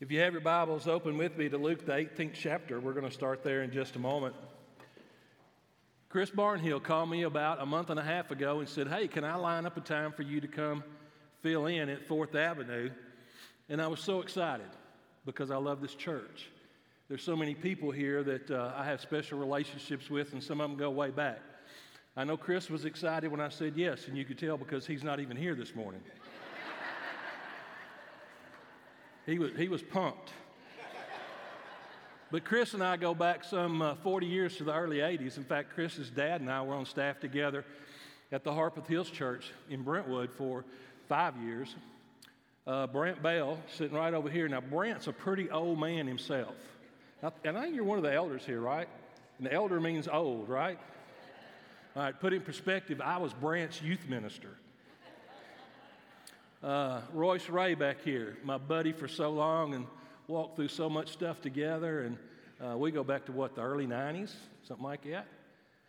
If you have your Bibles open with me to Luke, the 18th chapter, we're going to start there in just a moment. Chris Barnhill called me about a month and a half ago and said, Hey, can I line up a time for you to come fill in at 4th Avenue? And I was so excited because I love this church. There's so many people here that uh, I have special relationships with, and some of them go way back. I know Chris was excited when I said yes, and you could tell because he's not even here this morning. He was, he was pumped. But Chris and I go back some uh, 40 years to the early 80s. In fact, Chris's dad and I were on staff together at the Harpeth Hills Church in Brentwood for five years. Uh, Brent Bell, sitting right over here. Now, Brent's a pretty old man himself. And I think you're one of the elders here, right? And elder means old, right? All right, put in perspective, I was Brent's youth minister. Uh, Royce Ray back here, my buddy for so long, and walked through so much stuff together. And uh, we go back to what, the early 90s, something like that.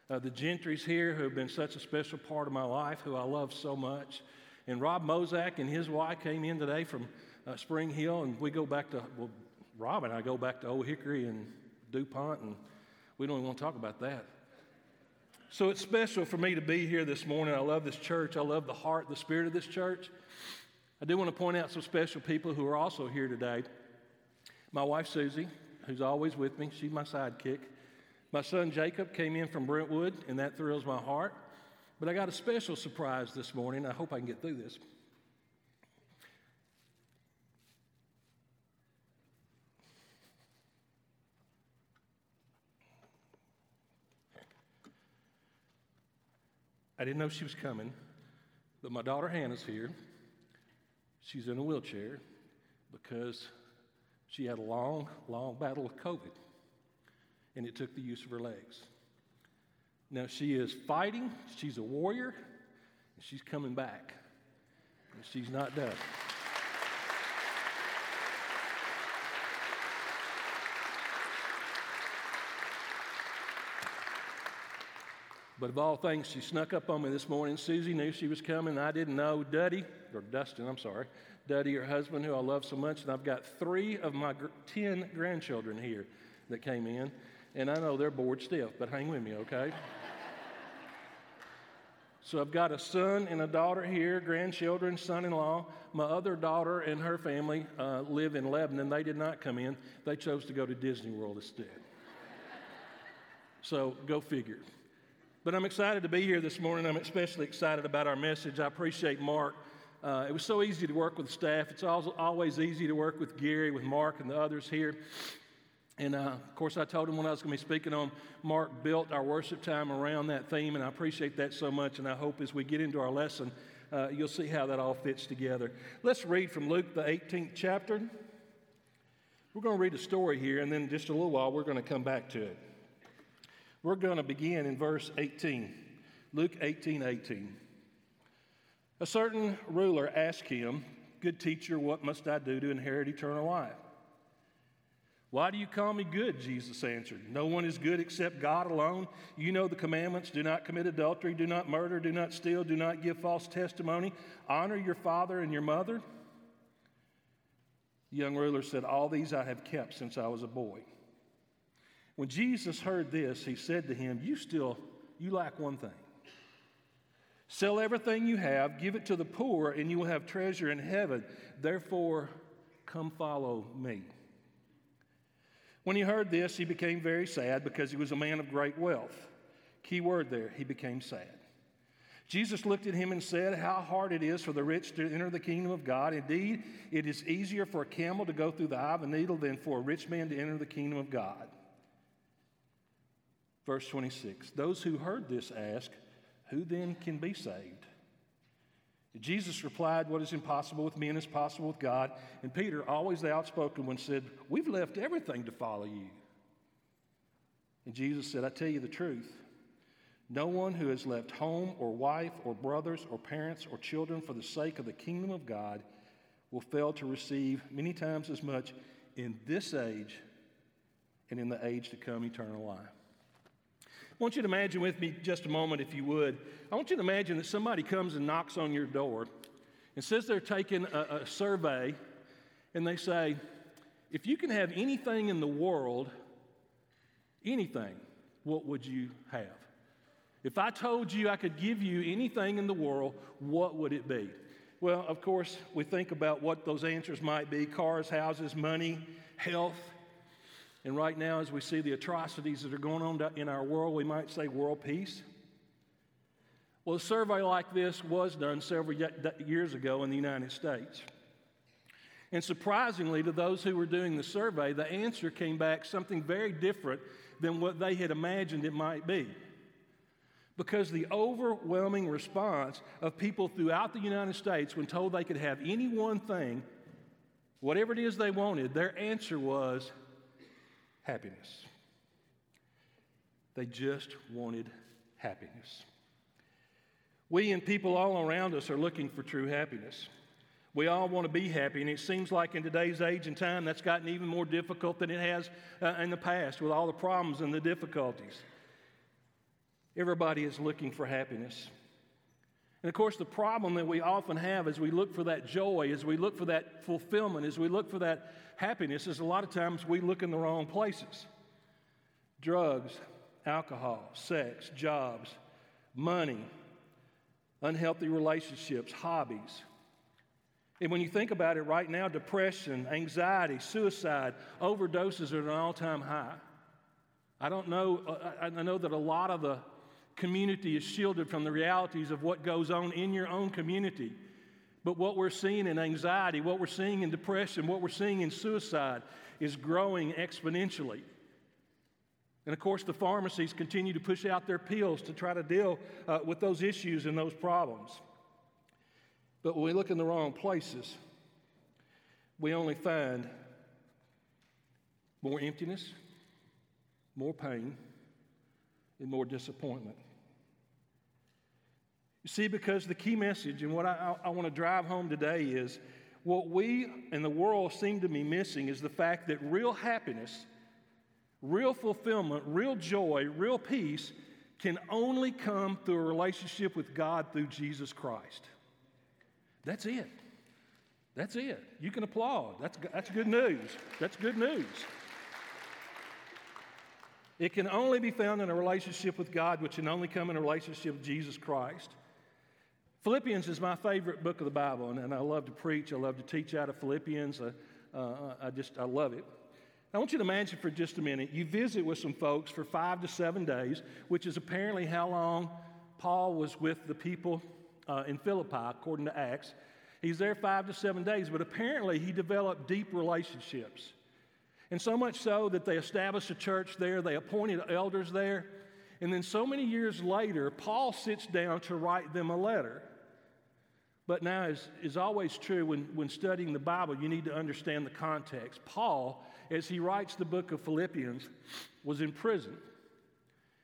Uh, the Gentrys here, who have been such a special part of my life, who I love so much. And Rob Mozak and his wife came in today from uh, Spring Hill, and we go back to, well, Rob and I go back to Old Hickory and DuPont, and we don't even want to talk about that. So it's special for me to be here this morning. I love this church. I love the heart, the spirit of this church. I do want to point out some special people who are also here today. My wife, Susie, who's always with me, she's my sidekick. My son, Jacob, came in from Brentwood, and that thrills my heart. But I got a special surprise this morning. I hope I can get through this. I didn't know she was coming, but my daughter Hannah's here. She's in a wheelchair because she had a long, long battle with COVID, and it took the use of her legs. Now she is fighting, she's a warrior, and she's coming back. And she's not done. But of all things, she snuck up on me this morning. Susie knew she was coming. I didn't know. Duddy, or Dustin, I'm sorry, Duddy, her husband, who I love so much, and I've got three of my gr- 10 grandchildren here that came in. And I know they're bored stiff, but hang with me, okay? so I've got a son and a daughter here, grandchildren, son in law. My other daughter and her family uh, live in Lebanon. They did not come in, they chose to go to Disney World instead. so go figure. But I'm excited to be here this morning. I'm especially excited about our message. I appreciate Mark. Uh, it was so easy to work with staff. It's always easy to work with Gary, with Mark, and the others here. And uh, of course, I told him when I was going to be speaking on, Mark built our worship time around that theme, and I appreciate that so much. And I hope as we get into our lesson, uh, you'll see how that all fits together. Let's read from Luke, the 18th chapter. We're going to read a story here, and then just a little while, we're going to come back to it. We're going to begin in verse 18, Luke 18 18. A certain ruler asked him, Good teacher, what must I do to inherit eternal life? Why do you call me good? Jesus answered. No one is good except God alone. You know the commandments do not commit adultery, do not murder, do not steal, do not give false testimony, honor your father and your mother. The young ruler said, All these I have kept since I was a boy. When Jesus heard this, he said to him, You still, you lack one thing. Sell everything you have, give it to the poor, and you will have treasure in heaven. Therefore, come follow me. When he heard this, he became very sad because he was a man of great wealth. Key word there, he became sad. Jesus looked at him and said, How hard it is for the rich to enter the kingdom of God. Indeed, it is easier for a camel to go through the eye of a needle than for a rich man to enter the kingdom of God. Verse 26 Those who heard this ask, Who then can be saved? Jesus replied, What is impossible with men is possible with God. And Peter, always the outspoken one, said, We've left everything to follow you. And Jesus said, I tell you the truth. No one who has left home or wife or brothers or parents or children for the sake of the kingdom of God will fail to receive many times as much in this age and in the age to come eternal life. Want you to imagine with me just a moment, if you would. I want you to imagine that somebody comes and knocks on your door and says they're taking a, a survey and they say, If you can have anything in the world, anything, what would you have? If I told you I could give you anything in the world, what would it be? Well, of course, we think about what those answers might be cars, houses, money, health. And right now, as we see the atrocities that are going on in our world, we might say world peace. Well, a survey like this was done several years ago in the United States. And surprisingly, to those who were doing the survey, the answer came back something very different than what they had imagined it might be. Because the overwhelming response of people throughout the United States, when told they could have any one thing, whatever it is they wanted, their answer was happiness. They just wanted happiness. We and people all around us are looking for true happiness. We all want to be happy, and it seems like in today's age and time that's gotten even more difficult than it has uh, in the past with all the problems and the difficulties. Everybody is looking for happiness. And of course, the problem that we often have as we look for that joy, as we look for that fulfillment, as we look for that happiness, is a lot of times we look in the wrong places drugs, alcohol, sex, jobs, money, unhealthy relationships, hobbies. And when you think about it right now, depression, anxiety, suicide, overdoses are at an all time high. I don't know, uh, I know that a lot of the community is shielded from the realities of what goes on in your own community. But what we're seeing in anxiety, what we're seeing in depression, what we're seeing in suicide is growing exponentially. And of course, the pharmacies continue to push out their pills to try to deal uh, with those issues and those problems. But when we look in the wrong places, we only find more emptiness, more pain, and more disappointment. You see, because the key message and what I, I, I want to drive home today is what we and the world seem to be missing is the fact that real happiness, real fulfillment, real joy, real peace can only come through a relationship with God through Jesus Christ. That's it. That's it. You can applaud. That's, that's good news. That's good news. It can only be found in a relationship with God, which can only come in a relationship with Jesus Christ. Philippians is my favorite book of the Bible, and, and I love to preach. I love to teach out of Philippians. Uh, uh, I just, I love it. I want you to imagine for just a minute, you visit with some folks for five to seven days, which is apparently how long Paul was with the people uh, in Philippi, according to Acts. He's there five to seven days, but apparently he developed deep relationships. And so much so that they established a church there, they appointed elders there. And then so many years later, Paul sits down to write them a letter. But now, as is always true when, when studying the Bible, you need to understand the context. Paul, as he writes the book of Philippians, was in prison.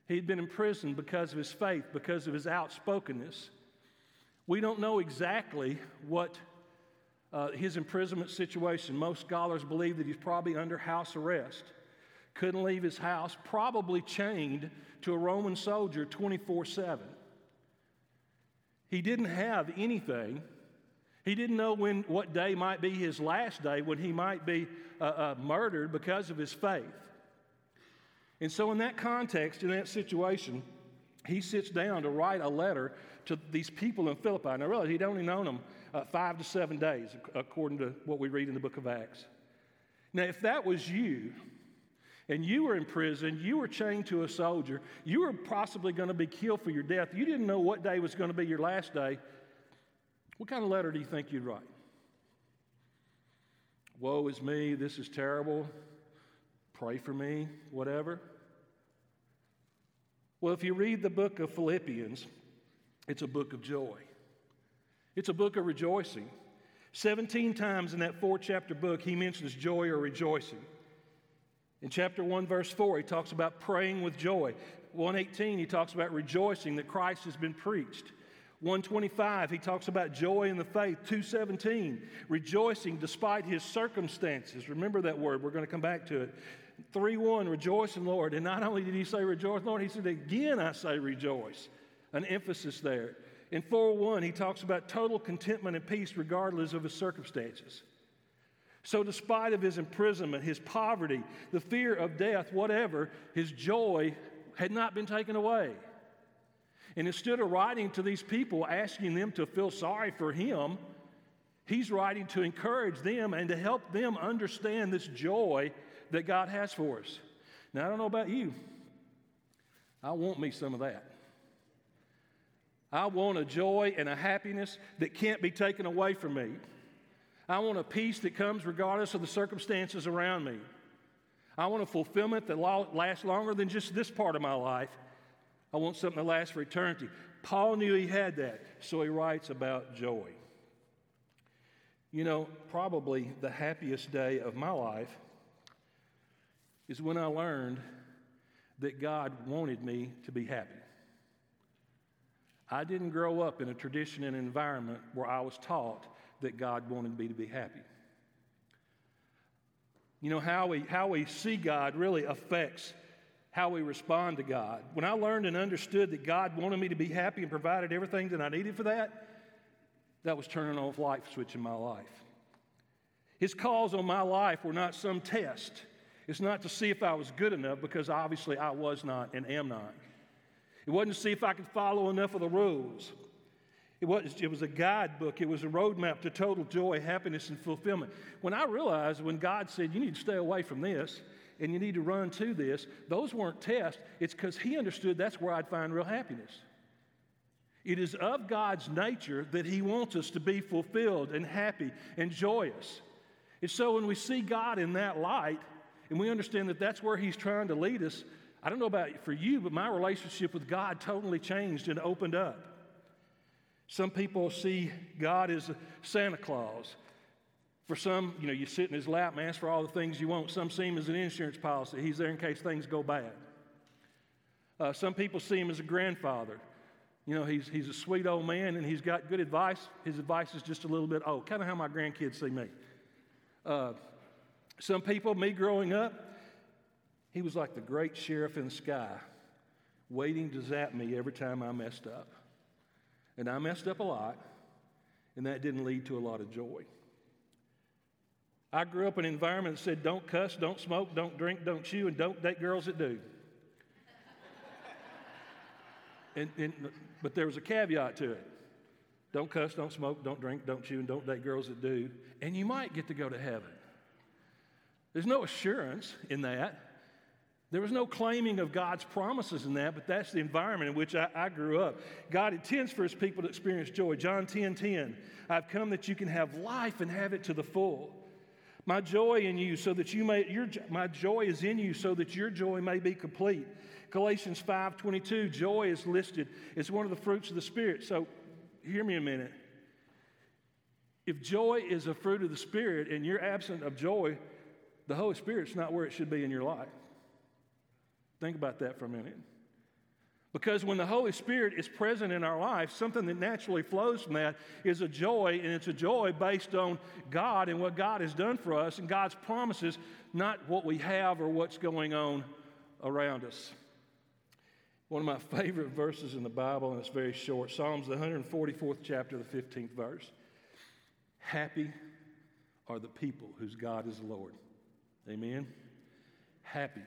He'd been in prison because of his faith, because of his outspokenness. We don't know exactly what uh, his imprisonment situation. Most scholars believe that he's probably under house arrest. Couldn't leave his house, probably chained to a Roman soldier 24 7. He didn't have anything. He didn't know when, what day might be his last day, when he might be uh, uh, murdered because of his faith. And so, in that context, in that situation, he sits down to write a letter to these people in Philippi. Now, realize he'd only known them uh, five to seven days, according to what we read in the book of Acts. Now, if that was you, and you were in prison, you were chained to a soldier, you were possibly going to be killed for your death, you didn't know what day was going to be your last day, what kind of letter do you think you'd write? Woe is me, this is terrible, pray for me, whatever. Well, if you read the book of Philippians, it's a book of joy. It's a book of rejoicing. 17 times in that four chapter book, he mentions joy or rejoicing. In chapter 1, verse 4, he talks about praying with joy. 118, he talks about rejoicing that Christ has been preached. 125, he talks about joy in the faith. 217, rejoicing despite his circumstances. Remember that word, we're going to come back to it. 3 1, rejoice in Lord. And not only did he say rejoice, Lord, he said, again I say rejoice an emphasis there. In 4 1, he talks about total contentment and peace regardless of his circumstances. So, despite of his imprisonment, his poverty, the fear of death, whatever, his joy had not been taken away. And instead of writing to these people asking them to feel sorry for him, he's writing to encourage them and to help them understand this joy that God has for us. Now, I don't know about you, I want me some of that. I want a joy and a happiness that can't be taken away from me. I want a peace that comes regardless of the circumstances around me. I want a fulfillment that lasts longer than just this part of my life. I want something that lasts for eternity. Paul knew he had that, so he writes about joy. You know, probably the happiest day of my life is when I learned that God wanted me to be happy. I didn't grow up in a tradition and environment where I was taught that God wanted me to be happy. You know, how we, how we see God really affects how we respond to God. When I learned and understood that God wanted me to be happy and provided everything that I needed for that, that was turning off light switch in my life. His calls on my life were not some test. It's not to see if I was good enough, because obviously I was not and am not. It wasn't to see if I could follow enough of the rules. It was, it was a guidebook. It was a roadmap to total joy, happiness, and fulfillment. When I realized when God said, You need to stay away from this, and you need to run to this, those weren't tests. It's because he understood that's where I'd find real happiness. It is of God's nature that he wants us to be fulfilled and happy and joyous. And so when we see God in that light, and we understand that that's where he's trying to lead us, I don't know about for you, but my relationship with God totally changed and opened up. Some people see God as Santa Claus. For some, you know, you sit in his lap and ask for all the things you want. Some see him as an insurance policy. He's there in case things go bad. Uh, some people see him as a grandfather. You know, he's, he's a sweet old man and he's got good advice. His advice is just a little bit old, kind of how my grandkids see me. Uh, some people, me growing up, he was like the great sheriff in the sky, waiting to zap me every time I messed up. And I messed up a lot, and that didn't lead to a lot of joy. I grew up in an environment that said, don't cuss, don't smoke, don't drink, don't chew, and don't date girls that do. and, and, but there was a caveat to it. Don't cuss, don't smoke, don't drink, don't chew, and don't date girls that do. And you might get to go to heaven. There's no assurance in that. There was no claiming of God's promises in that, but that's the environment in which I, I, grew up. God intends for his people to experience joy. John 10 10. I've come that you can have life and have it to the full. My joy in you, so that you may, your, my joy is in you, so that your joy may be complete. Galatians 5 22, joy is listed as one of the fruits of the Spirit. So hear me a minute. If joy is a fruit of the Spirit and you're absent of joy, the Holy Spirit's not where it should be in your life. Think about that for a minute. Because when the Holy Spirit is present in our life, something that naturally flows from that is a joy, and it's a joy based on God and what God has done for us and God's promises, not what we have or what's going on around us. One of my favorite verses in the Bible, and it's very short Psalms, the 144th chapter, the 15th verse. Happy are the people whose God is the Lord. Amen. Happy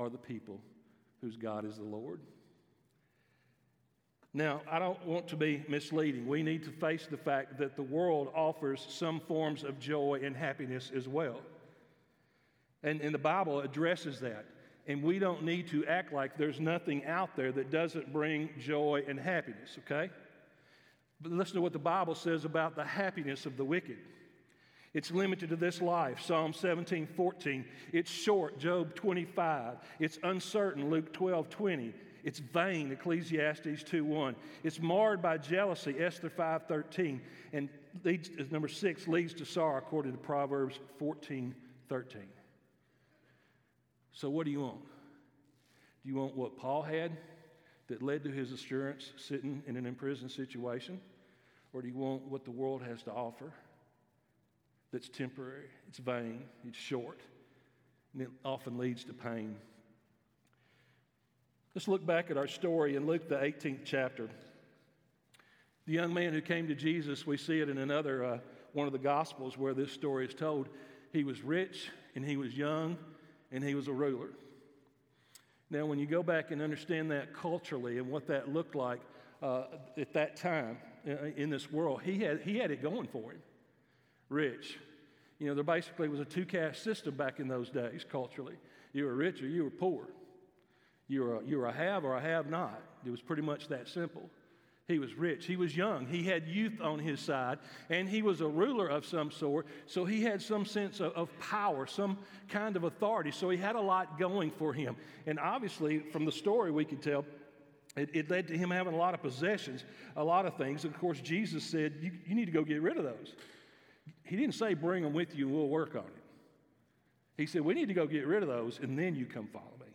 are the people whose God is the Lord. Now, I don't want to be misleading. We need to face the fact that the world offers some forms of joy and happiness as well. And, and the Bible addresses that. And we don't need to act like there's nothing out there that doesn't bring joy and happiness, okay? But listen to what the Bible says about the happiness of the wicked. It's limited to this life, Psalm 17, 14. It's short, Job 25. It's uncertain, Luke 12, 20. It's vain, Ecclesiastes 2, 1. It's marred by jealousy, Esther 5, 13. And leads, uh, number six, leads to sorrow, according to Proverbs 14, 13. So, what do you want? Do you want what Paul had that led to his assurance sitting in an imprisoned situation? Or do you want what the world has to offer? That's temporary, it's vain, it's short, and it often leads to pain. Let's look back at our story in Luke, the 18th chapter. The young man who came to Jesus, we see it in another uh, one of the Gospels where this story is told. he was rich, and he was young, and he was a ruler. Now, when you go back and understand that culturally and what that looked like uh, at that time uh, in this world, he had, he had it going for him. Rich. You know, there basically was a two caste system back in those days culturally. You were rich or you were poor. You were, a, you were a have or a have not. It was pretty much that simple. He was rich. He was young. He had youth on his side, and he was a ruler of some sort. So he had some sense of, of, power, some kind of authority. So he had a lot going for him. And obviously, from the story, we can tell it, it led to him having a lot of possessions, a lot of things. And of course, Jesus said, you, you need to go get rid of those. He didn't say, bring them with you and we'll work on it. He said, we need to go get rid of those, and then you come follow me.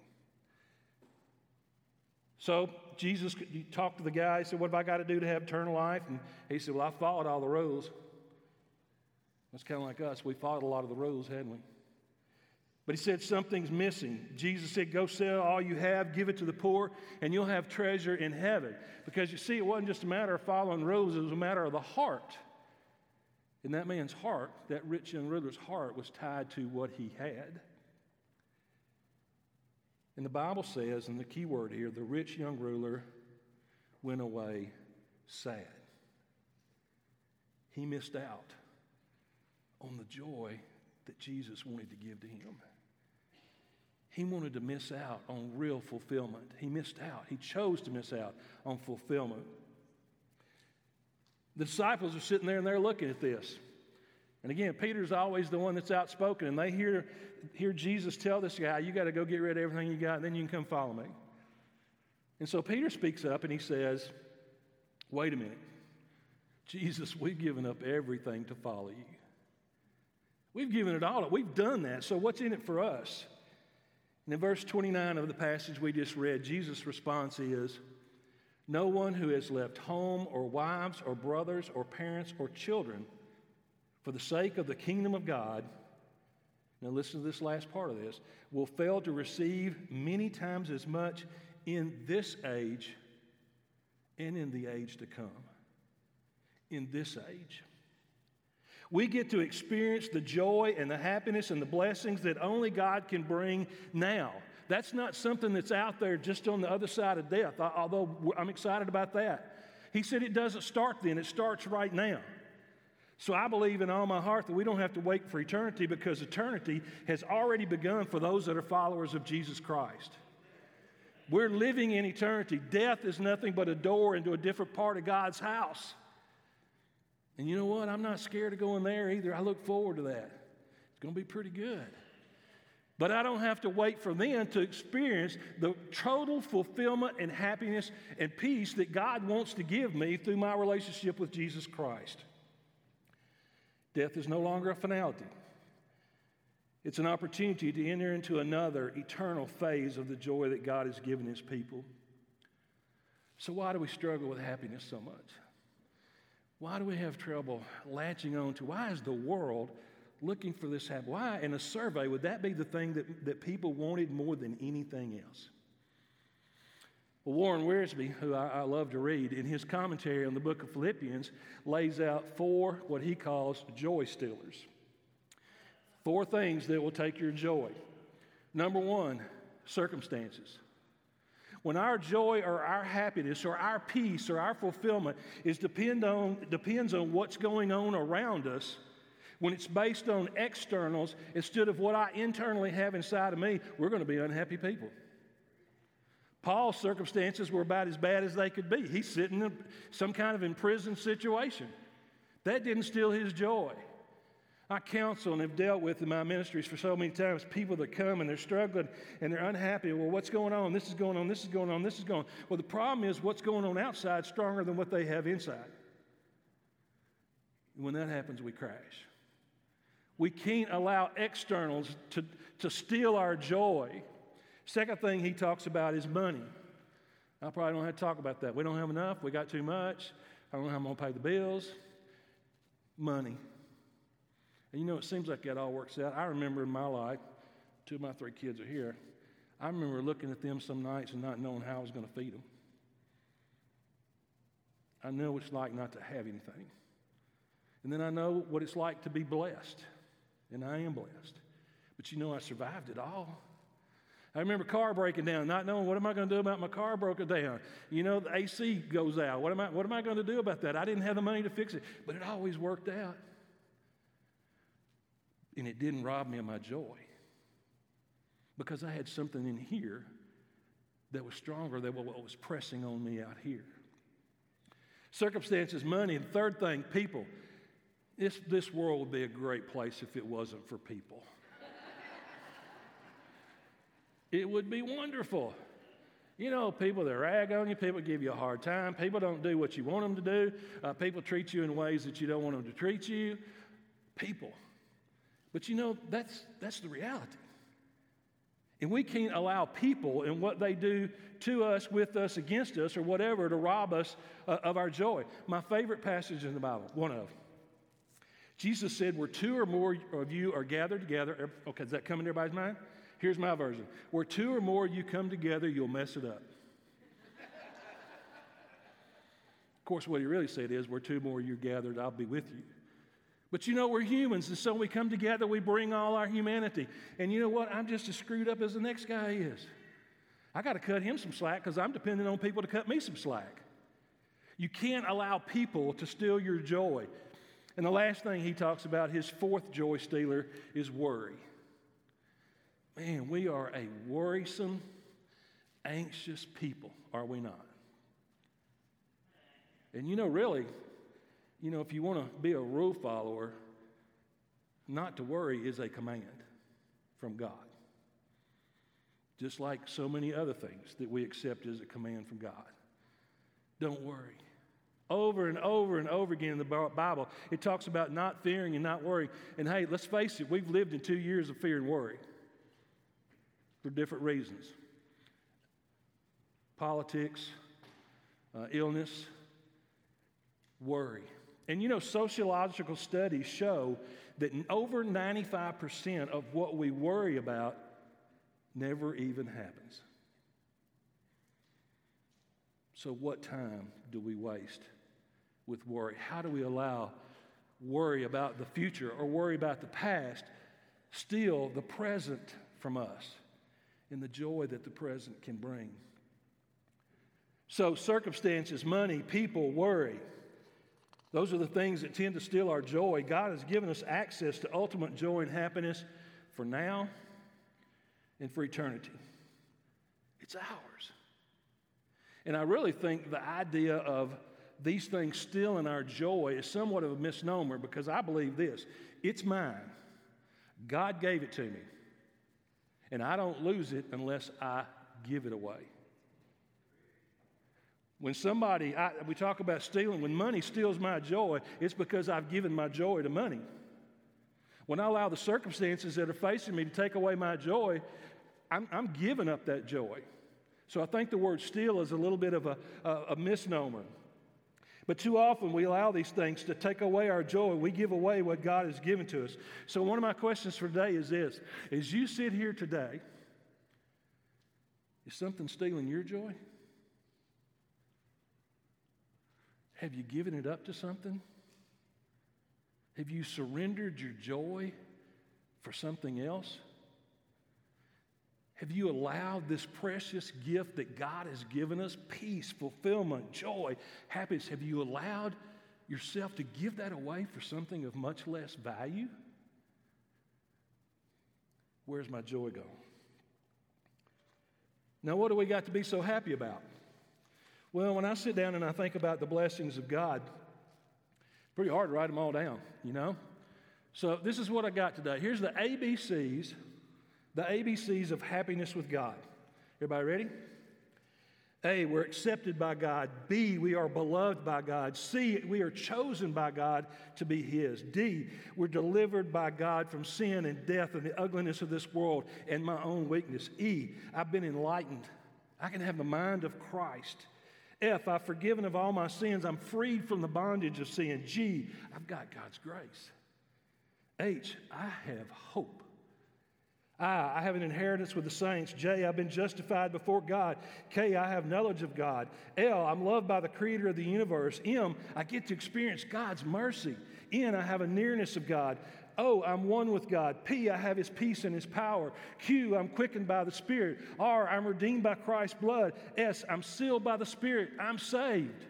So Jesus talked to the guy. He said, What have I got to do to have eternal life? And he said, Well, I followed all the rules. That's kind of like us. We followed a lot of the rules, hadn't we? But he said, Something's missing. Jesus said, Go sell all you have, give it to the poor, and you'll have treasure in heaven. Because you see, it wasn't just a matter of following rules, it was a matter of the heart. And that man's heart, that rich young ruler's heart, was tied to what he had. And the Bible says, and the key word here, the rich young ruler went away sad. He missed out on the joy that Jesus wanted to give to him. He wanted to miss out on real fulfillment. He missed out. He chose to miss out on fulfillment. The disciples are sitting there and they're looking at this. And again, Peter's always the one that's outspoken, and they hear hear Jesus tell this guy, You got to go get rid of everything you got, and then you can come follow me. And so Peter speaks up and he says, Wait a minute. Jesus, we've given up everything to follow you. We've given it all up. We've done that. So what's in it for us? And in verse 29 of the passage we just read, Jesus' response is No one who has left home or wives or brothers or parents or children for the sake of the kingdom of God now, listen to this last part of this will fail to receive many times as much in this age and in the age to come. In this age. We get to experience the joy and the happiness and the blessings that only God can bring now. That's not something that's out there just on the other side of death, although I'm excited about that. He said it doesn't start then, it starts right now. So I believe in all my heart that we don't have to wait for eternity because eternity has already begun for those that are followers of Jesus Christ. We're living in eternity. Death is nothing but a door into a different part of God's house. And you know what? I'm not scared of going there either. I look forward to that. It's going to be pretty good. But I don't have to wait for them to experience the total fulfillment and happiness and peace that God wants to give me through my relationship with Jesus Christ. Death is no longer a finality. It's an opportunity to enter into another eternal phase of the joy that God has given His people. So, why do we struggle with happiness so much? Why do we have trouble latching on to? Why is the world looking for this happiness? Why, in a survey, would that be the thing that, that people wanted more than anything else? Well, Warren Wiersbe, who I, I, love to read, in his commentary on the book of Philippians, lays out four what he calls joy stealers. Four things that will take your joy. Number one, circumstances. When our joy or our happiness or our peace or our fulfillment is depend on, depends on what's going on around us, when it's based on externals instead of what I internally have inside of me, we're going to be unhappy people. Paul's circumstances were about as bad as they could be. He's sitting in some kind of imprisoned situation. That didn't steal his joy. I counsel and have dealt with in my ministries for so many times people that come and they're struggling and they're unhappy. Well, what's going on? This is going on, this is going on, this is going on. Well, the problem is what's going on outside stronger than what they have inside. And when that happens, we crash. We can't allow externals to, to steal our joy Second thing he talks about is money. I probably don't have to talk about that. We don't have enough. We got too much. I don't know how I'm going to pay the bills. Money. And you know, it seems like that all works out. I remember in my life, two of my three kids are here. I remember looking at them some nights and not knowing how I was going to feed them. I know what it's like not to have anything. And then I know what it's like to be blessed. And I am blessed. But you know, I survived it all. I remember car breaking down, not knowing what am I going to do about my car broken down. You know, the AC goes out. What am I, what am I going to do about that? I didn't have the money to fix it, but it always worked out. And it didn't rob me of my joy because I had something in here that was stronger than what was pressing on me out here. Circumstances, money, and third thing, people. This, this world would be a great place if it wasn't for people. it would be wonderful. You know, people that rag on you, people give you a hard time, people don't do what you want them to do, uh, people treat you in ways that you don't want them to treat you. People. But you know, that's, that's the reality. And we can't allow people and what they do to us, with us, against us, or whatever to rob us uh, of our joy. My favorite passage in the Bible, one of. Jesus said, Where two or more of you are gathered together. Er, okay, does that come in everybody's mind? Here's my version Where two or more of you come together, you'll mess it up. of course, what he really said is, Where two more you're gathered, I'll be with you. But you know, we're humans, and so we come together, we bring all our humanity. And you know what? I'm just as screwed up as the next guy is. I got to cut him some slack because I'm depending on people to cut me some slack. You can't allow people to steal your joy. And the last thing he talks about, his fourth joy stealer, is worry. Man, we are a worrisome, anxious people, are we not? And you know, really, you know, if you want to be a rule follower, not to worry is a command from God. Just like so many other things that we accept as a command from God. Don't worry. Over and over and over again in the Bible, it talks about not fearing and not worrying. And hey, let's face it, we've lived in two years of fear and worry for different reasons politics, uh, illness, worry. And you know, sociological studies show that over 95% of what we worry about never even happens. So, what time do we waste with worry? How do we allow worry about the future or worry about the past steal the present from us and the joy that the present can bring? So, circumstances, money, people, worry. Those are the things that tend to steal our joy. God has given us access to ultimate joy and happiness for now and for eternity. It's ours. And I really think the idea of these things stealing our joy is somewhat of a misnomer because I believe this it's mine. God gave it to me. And I don't lose it unless I give it away. When somebody, I, we talk about stealing, when money steals my joy, it's because I've given my joy to money. When I allow the circumstances that are facing me to take away my joy, I'm, I'm giving up that joy. So I think the word steal is a little bit of a, a, a misnomer. But too often we allow these things to take away our joy. We give away what God has given to us. So one of my questions for today is this: As you sit here today, is something stealing your joy? Have you given it up to something? Have you surrendered your joy for something else? Have you allowed this precious gift that God has given us peace, fulfillment, joy, happiness? Have you allowed yourself to give that away for something of much less value? Where's my joy go? Now, what do we got to be so happy about? Well, when I sit down and I think about the blessings of God, pretty hard to write them all down, you know? So this is what I got today. Here's the ABCs, the ABCs of happiness with God. Everybody ready? A, we're accepted by God. B, we are beloved by God. C, we are chosen by God to be His. D, we're delivered by God from sin and death and the ugliness of this world and my own weakness. E, I've been enlightened. I can have the mind of Christ. F, I've forgiven of all my sins. I'm freed from the bondage of sin. G, I've got God's grace. H, I have hope. I, I have an inheritance with the saints. J, I've been justified before God. K, I have knowledge of God. L, I'm loved by the creator of the universe. M, I get to experience God's mercy. N, I have a nearness of God. O, I'm one with God. P, I have his peace and his power. Q, I'm quickened by the Spirit. R, I'm redeemed by Christ's blood. S, I'm sealed by the Spirit. I'm saved.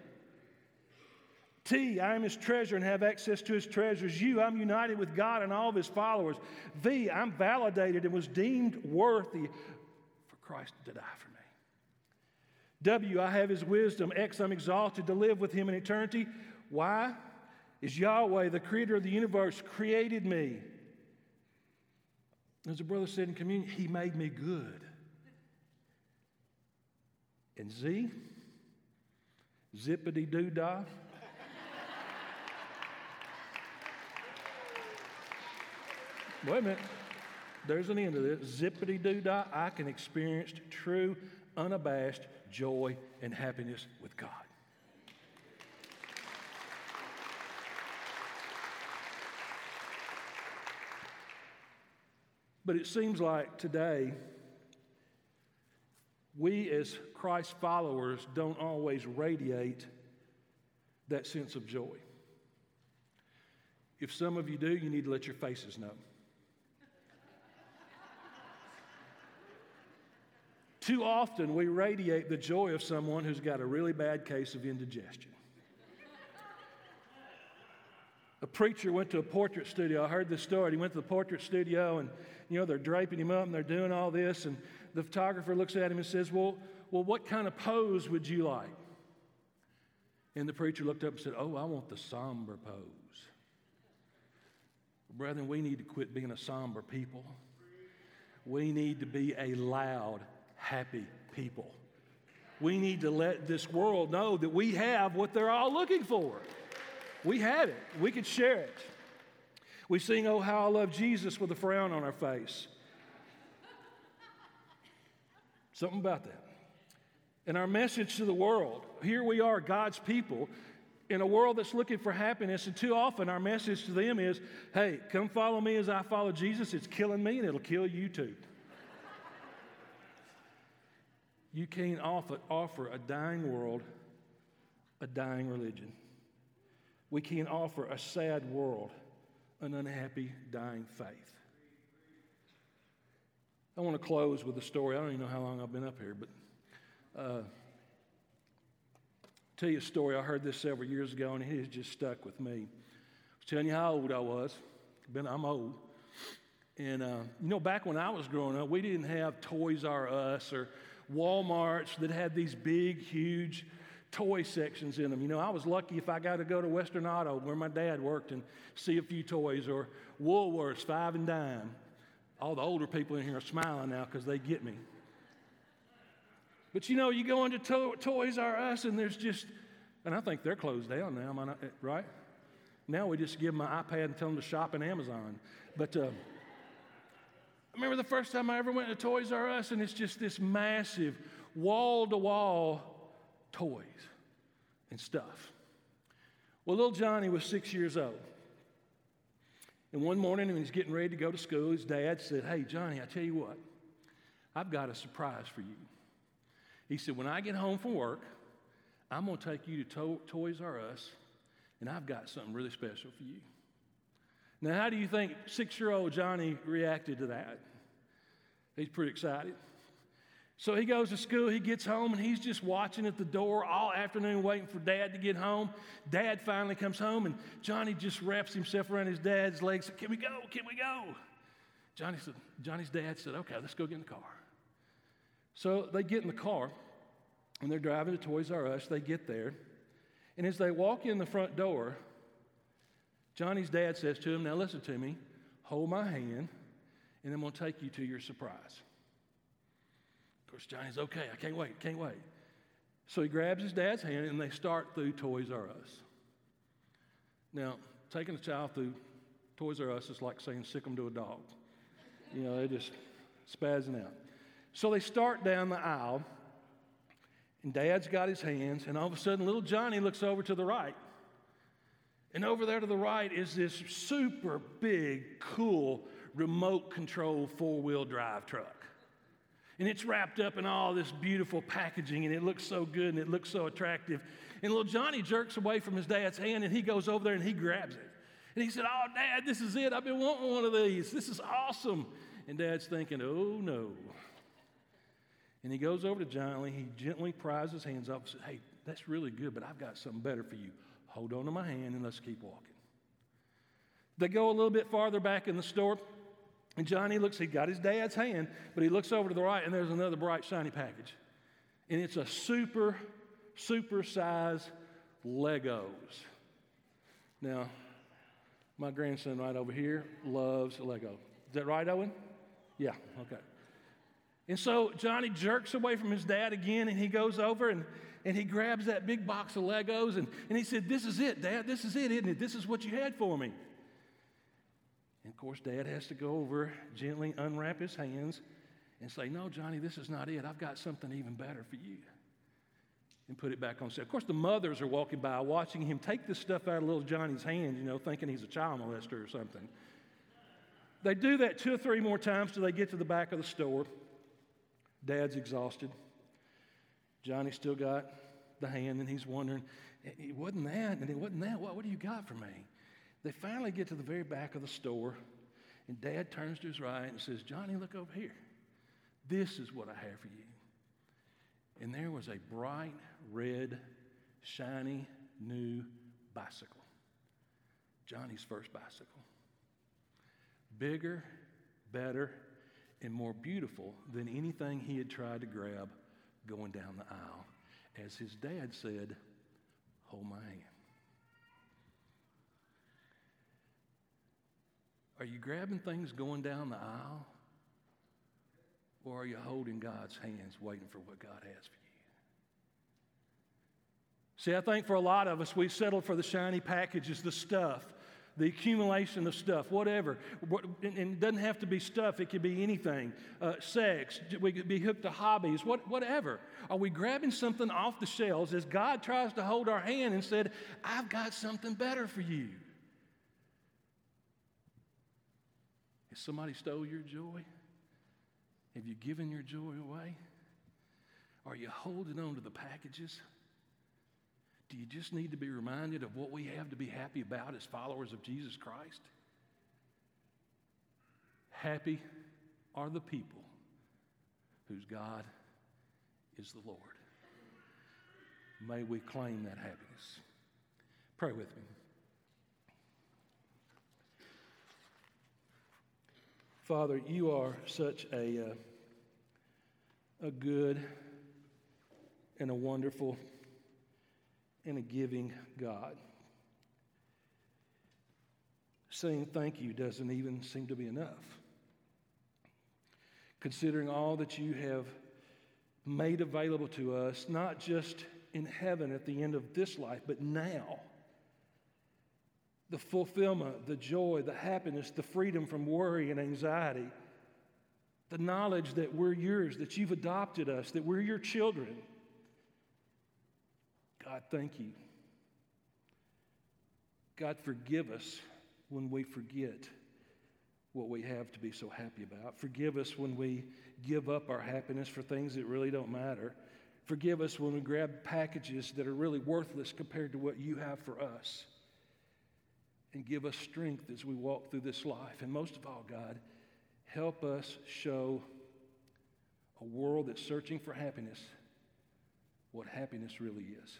T, I am his treasure and have access to his treasures. U, I'm united with God and all of his followers. V, I'm validated and was deemed worthy for Christ to die for me. W, I have his wisdom. X, I'm exalted to live with him in eternity. Why? Is Yahweh, the creator of the universe, created me. As a brother said in communion, he made me good. And Z, zippity doo dah. Wait a minute. There's an end to this. Zippity doo dah. I can experience true, unabashed joy and happiness with God. But it seems like today, we as Christ followers don't always radiate that sense of joy. If some of you do, you need to let your faces know. Too often, we radiate the joy of someone who's got a really bad case of indigestion. A preacher went to a portrait studio. I heard this story. He went to the portrait studio, and you know they're draping him up, and they're doing all this. And the photographer looks at him and says, "Well, well, what kind of pose would you like?" And the preacher looked up and said, "Oh, I want the somber pose." Brethren, we need to quit being a somber people. We need to be a loud, happy people. We need to let this world know that we have what they're all looking for. We have it, we can share it. We sing, Oh, how I love Jesus with a frown on our face. Something about that. And our message to the world here we are, God's people, in a world that's looking for happiness, and too often our message to them is, Hey, come follow me as I follow Jesus. It's killing me and it'll kill you too. You can't offer, offer a dying world a dying religion. We can't offer a sad world an unhappy, dying faith. I want to close with a story. I don't even know how long I've been up here, but uh, tell you a story. I heard this several years ago, and it has just stuck with me. I was telling you how old I was. Been, I'm old. And, uh, you know, back when I was growing up, we didn't have Toys R Us or Walmarts that had these big, huge toy sections in them. You know, I was lucky if I got to go to Western Auto where my dad worked and see a few toys or Woolworths, five and dime. All the older people in here are smiling now because they get me. But you know, you go into to- Toys R Us and there's just, and I think they're closed down now, not, right? Now we just give them an iPad and tell them to shop in Amazon. But uh, I remember the first time I ever went to Toys R Us, and it's just this massive wall to wall toys and stuff. Well, little Johnny was six years old. And one morning, when he's getting ready to go to school, his dad said, Hey, Johnny, I tell you what, I've got a surprise for you. He said, When I get home from work, I'm going to take you to, to- Toys R Us, and I've got something really special for you. Now, how do you think six year old Johnny reacted to that? He's pretty excited. So he goes to school, he gets home, and he's just watching at the door all afternoon waiting for dad to get home. Dad finally comes home, and Johnny just wraps himself around his dad's legs. Can we go? Can we go? Johnny said, Johnny's dad said, Okay, let's go get in the car. So they get in the car, and they're driving to Toys R Us. They get there, and as they walk in the front door, Johnny's dad says to him, Now listen to me, hold my hand, and I'm going to take you to your surprise. Of course, Johnny's okay, I can't wait, can't wait. So he grabs his dad's hand and they start through Toys R Us. Now, taking a child through Toys R Us is like saying sick them to a dog. You know, they're just spazzing out. So they start down the aisle, and dad's got his hands, and all of a sudden, little Johnny looks over to the right. And over there to the right is this super big, cool, remote control four wheel drive truck. And it's wrapped up in all this beautiful packaging, and it looks so good and it looks so attractive. And little Johnny jerks away from his dad's hand, and he goes over there and he grabs it. And he said, Oh, Dad, this is it. I've been wanting one of these. This is awesome. And Dad's thinking, Oh, no. And he goes over to Johnny. He gently pries his hands off and says, Hey, that's really good, but I've got something better for you. Hold on to my hand and let's keep walking. They go a little bit farther back in the store, and Johnny looks, he got his dad's hand, but he looks over to the right, and there's another bright, shiny package. And it's a super, super size Legos. Now, my grandson right over here loves Lego. Is that right, Owen? Yeah, okay. And so Johnny jerks away from his dad again, and he goes over and, and he grabs that big box of Legos, and, and he said, This is it, Dad. This is it, isn't it? This is what you had for me. And of course, Dad has to go over, gently unwrap his hands, and say, No, Johnny, this is not it. I've got something even better for you. And put it back on set. Of course, the mothers are walking by watching him take this stuff out of little Johnny's hand, you know, thinking he's a child molester or something. They do that two or three more times till they get to the back of the store. Dad's exhausted. Johnny still got the hand, and he's wondering, it wasn't that, and it wasn't that. What, what do you got for me? They finally get to the very back of the store, and Dad turns to his right and says, Johnny, look over here. This is what I have for you. And there was a bright, red, shiny, new bicycle. Johnny's first bicycle. Bigger, better, and more beautiful than anything he had tried to grab going down the aisle. As his dad said, Hold my hand. Are you grabbing things going down the aisle? Or are you holding God's hands waiting for what God has for you? See, I think for a lot of us, we settle for the shiny packages, the stuff, the accumulation of stuff, whatever. And it doesn't have to be stuff, it could be anything. Uh, sex, we could be hooked to hobbies, what, whatever. Are we grabbing something off the shelves as God tries to hold our hand and said, I've got something better for you? Has somebody stole your joy? Have you given your joy away? Are you holding on to the packages? Do you just need to be reminded of what we have to be happy about as followers of Jesus Christ? Happy are the people whose God is the Lord. May we claim that happiness. Pray with me. Father, you are such a, uh, a good and a wonderful and a giving God. Saying thank you doesn't even seem to be enough. Considering all that you have made available to us, not just in heaven at the end of this life, but now the fulfillment, the joy, the happiness, the freedom from worry and anxiety, the knowledge that we're yours, that you've adopted us, that we're your children. God, thank you. God, forgive us when we forget what we have to be so happy about. Forgive us when we give up our happiness for things that really don't matter. Forgive us when we grab packages that are really worthless compared to what you have for us and give us strength as we walk through this life. And most of all, God, help us show a world that's searching for happiness what happiness really is.